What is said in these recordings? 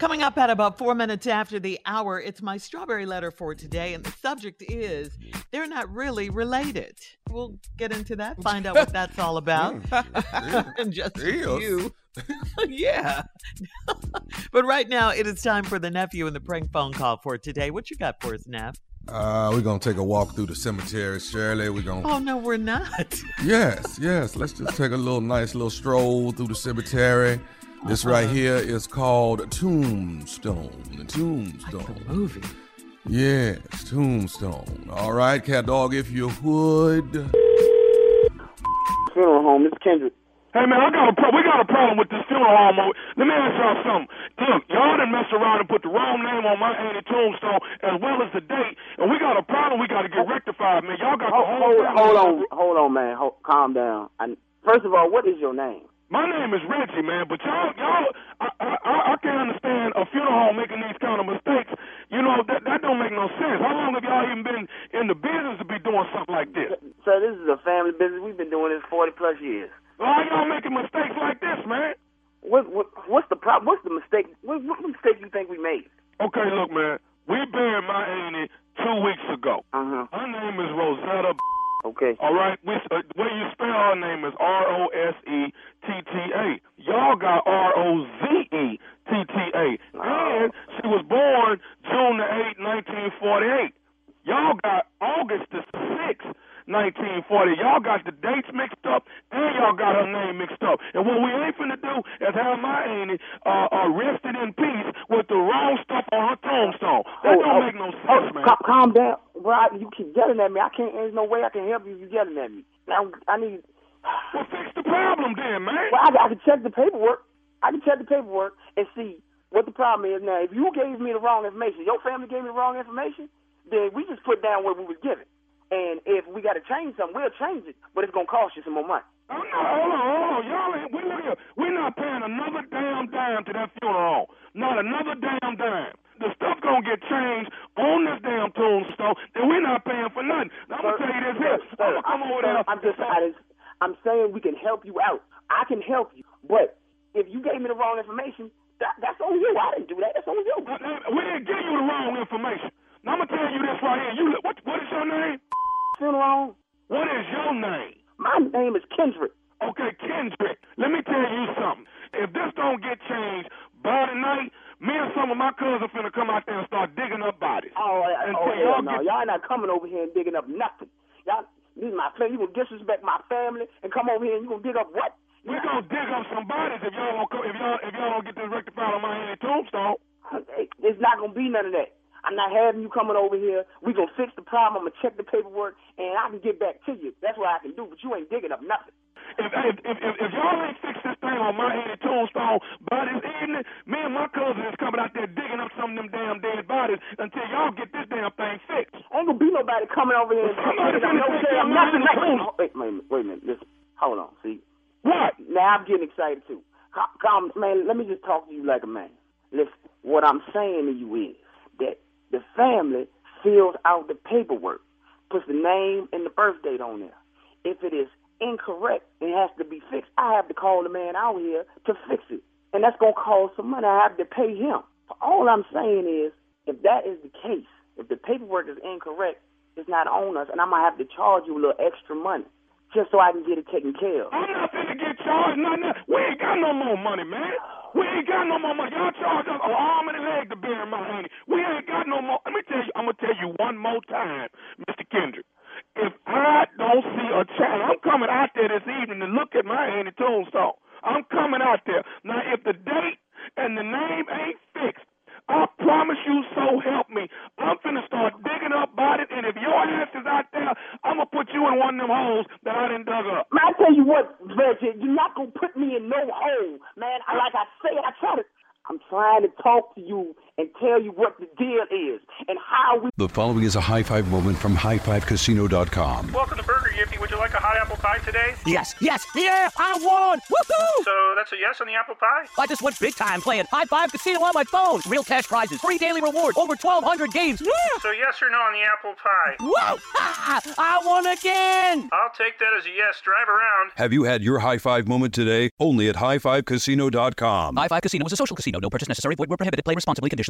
Coming up at about four minutes after the hour, it's my strawberry letter for today, and the subject is they're not really related. We'll get into that, find out what that's all about. and just you. yeah. but right now, it is time for the nephew and the prank phone call for today. What you got for us, Neff? Uh, we're gonna take a walk through the cemetery, Shirley. We're gonna. Oh no, we're not. Yes, yes. Let's just take a little nice little stroll through the cemetery. This right uh-huh. here is called Tombstone. The Tombstone. movie. Yes, Tombstone. All right, cat dog, if you would. Funeral home, Miss Kendrick. Hey man, I got a pro- we got a problem with this funeral home. Let me ask y'all something. Look, y'all done messed around and put the wrong name on my auntie tombstone as well as the date, and we got a problem. We got to get rectified, man. Y'all got the whole Hold, hold on, hold on, man. Hold, calm down. I, first of all, what is your name? My name is Reggie, man, but y'all, y'all, I, I, I- can't understand a funeral home making these kind of mistakes. You know that that don't make no sense. How long have y'all even been in the business to be doing something like this? So this is a family business. We've been doing this forty plus years. Why y'all making mistakes like this, man? What, what what's the problem? What's the mistake? What, what mistake you think we made? Okay, look, man, we buried my auntie two weeks ago. Uh huh. Her name is Rosetta. Okay. All right, we, uh, the way you spell her name is R O S E T T A. Y'all got R O Z E T T A, and she was born June the eighth, nineteen forty eight. Y'all got August the sixth, nineteen forty. Y'all got the dates mixed up, and y'all got her name mixed up. And what we ain't finna do is have my auntie uh, uh, rested in peace with the wrong stuff on her tombstone. That Oh, don't oh, make no oh, sense, man. calm down, bro. You keep yelling at me. I can't. There's no way I can help you. You yelling at me. Now I need. Well, fix the problem then, man. Well, I, I can check the paperwork. I can check the paperwork and see what the problem is. Now, if you gave me the wrong information, your family gave me the wrong information, then we just put down what we was given. And if we got to change something, we'll change it, but it's gonna cost you some more money. Oh, no, hold on, hold on. Y'all ain't, we look here. We're not paying another damn dime to that funeral. Not another damn dime. The stuff gonna get changed on this damn tombstone, and we're not paying for nothing. Now, I'm gonna tell you this here. I'm gonna come over there. I'm just, I just, I'm saying we can help you out. I can help you, but if you gave me the wrong information, that, that's on you. I didn't do that. That's on you. We didn't give you the wrong information. Now I'm gonna tell you this right here. You what? What is your name? Funeral. What is your name? My name is Kendrick. Okay, Kendrick. Let me tell you something. If this don't get changed by tonight, me and some of my cousins are finna come out there and start digging up bodies. Oh, oh y'all no. get- Y'all not coming over here and digging up nothing. Y'all, this is my. You gonna disrespect my family and come over here and you gonna dig up what? We gonna dig up some bodies if y'all don't if y'all if y'all don't get this rectified on my Annie tombstone. It's not gonna be none of that. I'm not having you coming over here. We gonna fix the problem. I'm gonna check the paperwork and I can get back to you. That's what I can do. But you ain't digging up nothing. If if if, if, if y'all ain't fix this thing on my Annie tombstone by this evening, me and my cousin is coming out there digging up some of them damn dead bodies until y'all get this damn thing fixed. Ain't gonna be nobody coming over here and Somebody no finna take damn nothing. Wait, wait, minute. Wait a minute. Listen. Hold on. See. What? Now I'm getting excited too. Calm, man. Let me just talk to you like a man. Listen. What I'm saying to you is that the family fills out the paperwork, puts the name and the birth date on there. If it is incorrect it has to be fixed, I have to call the man out here to fix it, and that's gonna cost some money. I have to pay him. All I'm saying is, if that is the case, if the paperwork is incorrect, it's not on us, and I'm gonna have to charge you a little extra money just so I can get it taken care of. I'm not going to get charged nothing. We ain't got no more money, man. Ain't got no more money. Y'all charge us an arm and a leg to bury my honey. We ain't got no more. Let me tell you. I'm gonna tell you one more time, Mr. Kendrick. If I don't see a child, I'm coming out there this evening to look at my Annie tombstone. I'm coming out there. Now, if the date and the name ain't fixed, I promise you, so help me. I'm finna start digging up bodies, and if your ass is out there, I'm gonna put you in one of them holes that I done dug up. Man, I tell you what, Reggie, you're not gonna put me in no hole, man. I, like I say, I try to. I'm trying to talk to you and tell you what the deal is and how we. The following is a high five moment from highfivecasino.com. Welcome to Burger Yippee. Would you like a hot apple pie today? Yes, yes, yeah, I won! Woohoo! So that's a yes on the apple pie? I just went big time playing High Five Casino on my phone. Real cash prizes, free daily rewards, over 1,200 games. Yeah! So yes or no on the apple pie? Whoa! Ah, I won again! I'll take that as a yes. Drive around. Have you had your high five moment today? Only at highfivecasino.com. High Five Casino is a social casino. No purchase necessary. Void where prohibited. Play responsibly. Conditions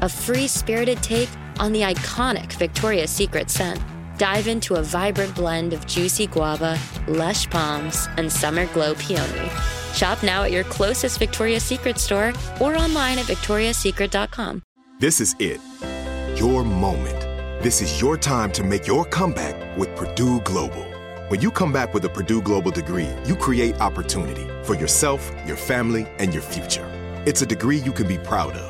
a free spirited take on the iconic Victoria's Secret scent. Dive into a vibrant blend of juicy guava, lush palms, and summer glow peony. Shop now at your closest Victoria's Secret store or online at victoriassecret.com. This is it. Your moment. This is your time to make your comeback with Purdue Global. When you come back with a Purdue Global degree, you create opportunity for yourself, your family, and your future. It's a degree you can be proud of,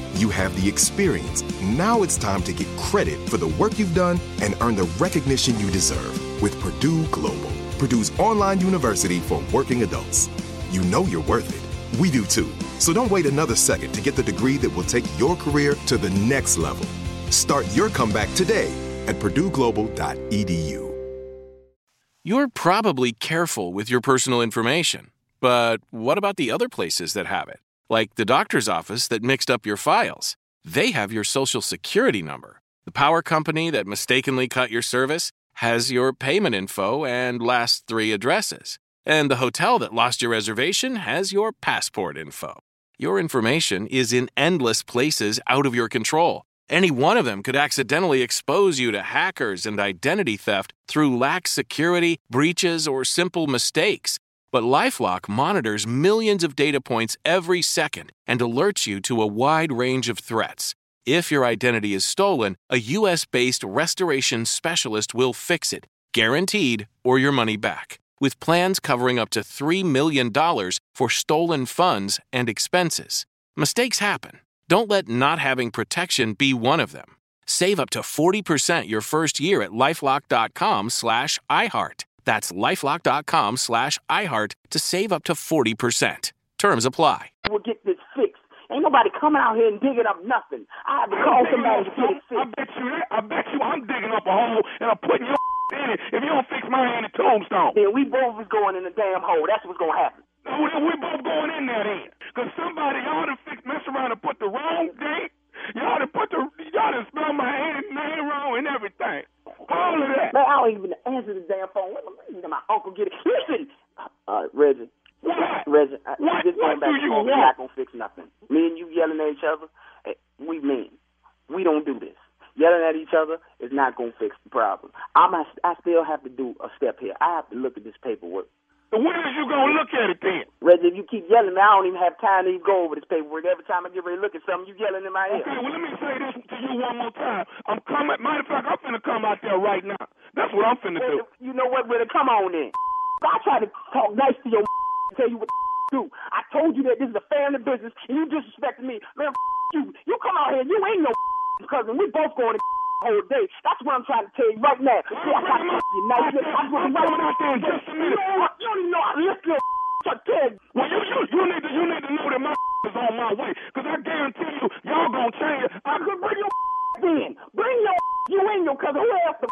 you have the experience. Now it's time to get credit for the work you've done and earn the recognition you deserve with Purdue Global, Purdue's online university for working adults. You know you're worth it. We do too. So don't wait another second to get the degree that will take your career to the next level. Start your comeback today at purdueglobal.edu. You're probably careful with your personal information, but what about the other places that have it? Like the doctor's office that mixed up your files. They have your social security number. The power company that mistakenly cut your service has your payment info and last three addresses. And the hotel that lost your reservation has your passport info. Your information is in endless places out of your control. Any one of them could accidentally expose you to hackers and identity theft through lax security, breaches, or simple mistakes. But Lifelock monitors millions of data points every second and alerts you to a wide range of threats. If your identity is stolen, a US based restoration specialist will fix it, guaranteed, or your money back. With plans covering up to $3 million for stolen funds and expenses. Mistakes happen. Don't let not having protection be one of them. Save up to 40% your first year at lifelock.com slash iHeart. That's lifelock.com slash iHeart to save up to 40%. Terms apply. We'll get this fixed. Ain't nobody coming out here and digging up nothing. I have to call somebody to get it I bet you that. I bet you I'm digging up a hole and I'm putting your in it if you don't fix mine in the tombstone. Then we both is going in the damn hole. That's what's gonna happen. No, we, we both going in there then. Because somebody, y'all done fix, mess around and put the wrong date. Y'all done put the, y'all done spell my name, name wrong and everything. All of that. Man, I don't even answer the damn phone. Let me- let my uncle get it. Listen, uh, Reggie. What? Reggie, I, What? this What going back do you want? We're not gonna fix nothing. Me and you yelling at each other, eh, we mean. We don't do this. Yelling at each other is not gonna fix the problem. I'm. I still have to do a step here. I have to look at this paperwork. So when is you gonna look at it then? Reggie, if you keep yelling, I don't even have time to even go over this paperwork. Every time I get ready to look at something, you yelling in my ear. Okay, well let me say this to you one more time. I'm coming. Matter of fact, I'm finna come out there right now. That's what I'm finna do. Well, You know what, brother? Come on then. I try to talk nice to your and tell you what to do. I told you that this is a family business, and you disrespected me. Man, you. You come out here, you ain't no cousin. We both going to whole day. That's what I'm trying to tell you right now. See, I got to talk you. I'm going right there just a minute. You? Don't even know I lift your I tell you. Well, you, you, you need to you need to know that my is on my way, cause I guarantee you, y'all gonna change it. I could bring your Then bring your you and your cousin. Who else the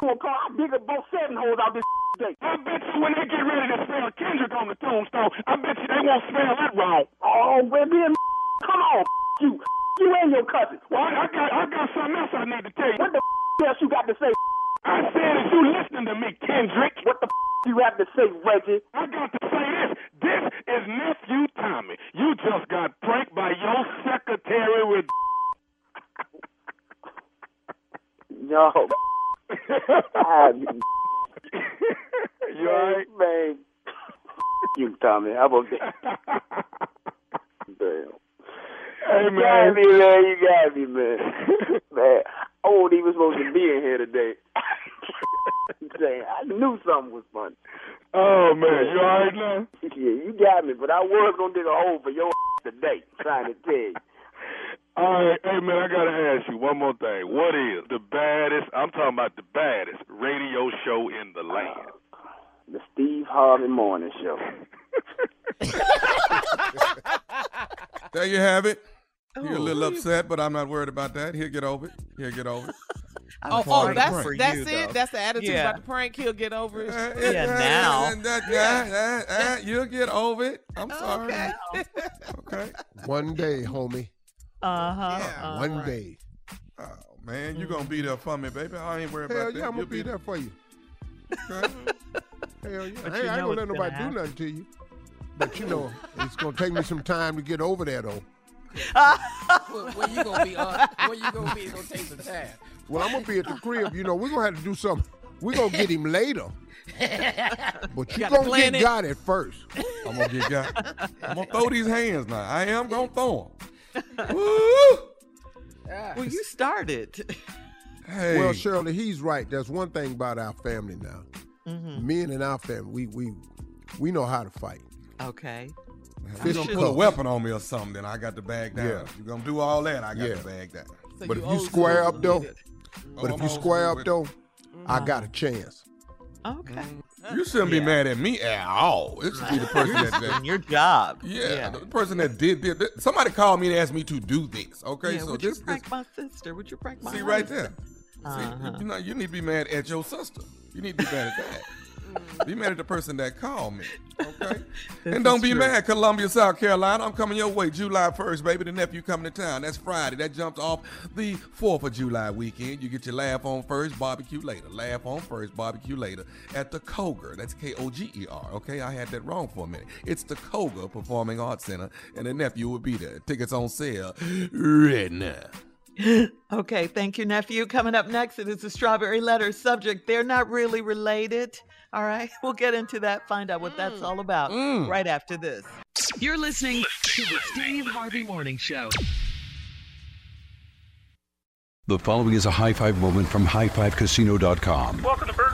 gonna call? I dig both seven holes out this day. I bet you when they get ready to spell Kendrick on the tombstone, I bet you they won't spell that wrong. Oh, baby, come on, you, you and your cousin. Well, I, I got I got something else I need to tell you. What the else you got to say? I said, is you listening to me, Kendrick? What the you have to say, Reggie? I got to say this. This is nephew Tommy. You just got pranked by your secretary with. Yo, I, you alright? man. You, Tommy. How about that? Damn. Hey You got me, man. You got me, man. man, I wasn't even supposed to be in here today. Damn, I knew something was funny. Oh man, you alright now? Yeah, you got me, but I was gonna dig a hole for your today, trying to tell you. All right, hey man, I gotta ask you one more thing. What is the baddest? I'm talking about the baddest radio show in the land. Uh, the Steve Harvey Morning Show. There you have it. You're a Oh, little upset, but I'm not worried about that. He'll get over it. He'll get over it. Oh, part oh of that's prank. that's you, it. though. That's the attitude Yeah. about the prank. He'll get over it. Uh, yeah, uh, now. And that, that, that, that, you'll get over it. I'm sorry. Okay. Okay. One day, homie. Uh huh. Yeah. Uh-huh. One day. Oh man, you're gonna be there for me, baby. I ain't worried Hell about yeah, that. I'm gonna be there for you. Okay. Hell yeah. But I ain't, you I ain't gonna let nobody gonna do nothing to you. But you know, it's gonna take me some time to get over there though. where, where you gonna be? Uh, where you gonna be? It's gonna take some time. Well, I'm gonna be at the crib. You know, we're gonna have to do something. We're gonna get him later. But you Gotta gonna get it. God at first. I'm gonna get got. I'm gonna throw these hands now. I am gonna throw them. Woo! Well, you started. Hey. Well, Shirley, he's right. There's one thing about our family now. Mm-hmm. Men in our family, we we we know how to fight. Okay. If you're gonna put a weapon on me or something, then I got to bag down. Yeah. You gonna do all that? I got Yeah. to bag down. but if you square up though, but Oh, if you square school up with- though, I got a chance. Okay. You shouldn't be mad at me at all. It should be the person that, just that your job. yeah, the person that did this. Somebody called me and asked me to do this. Okay, yeah, so would this, you prank my sister? Would you prank my this see right there. See, Uh-huh. you know, you need to be mad at your sister. You need to be mad at that. Be mad at the person that called me. Okay? And don't be true. mad, Columbia, South Carolina. I'm coming your way July 1st, baby. The nephew coming to town. That's Friday. That jumps off the 4th of July weekend. You get your laugh on first, barbecue later. Laugh on first, barbecue later. At the Koger. That's K O G E R. Okay? I had that wrong for a minute. It's the Koger Performing Arts Center, and the nephew will be there. Tickets on sale right now. Okay, thank you, nephew. Coming up next, it is the strawberry letter subject. They're not really related. All right, we'll get into that, find out what that's all about Mm. right after this. You're listening to the Steve Harvey Morning Show. The following is a high five moment from highfivecasino.com. Welcome to Burger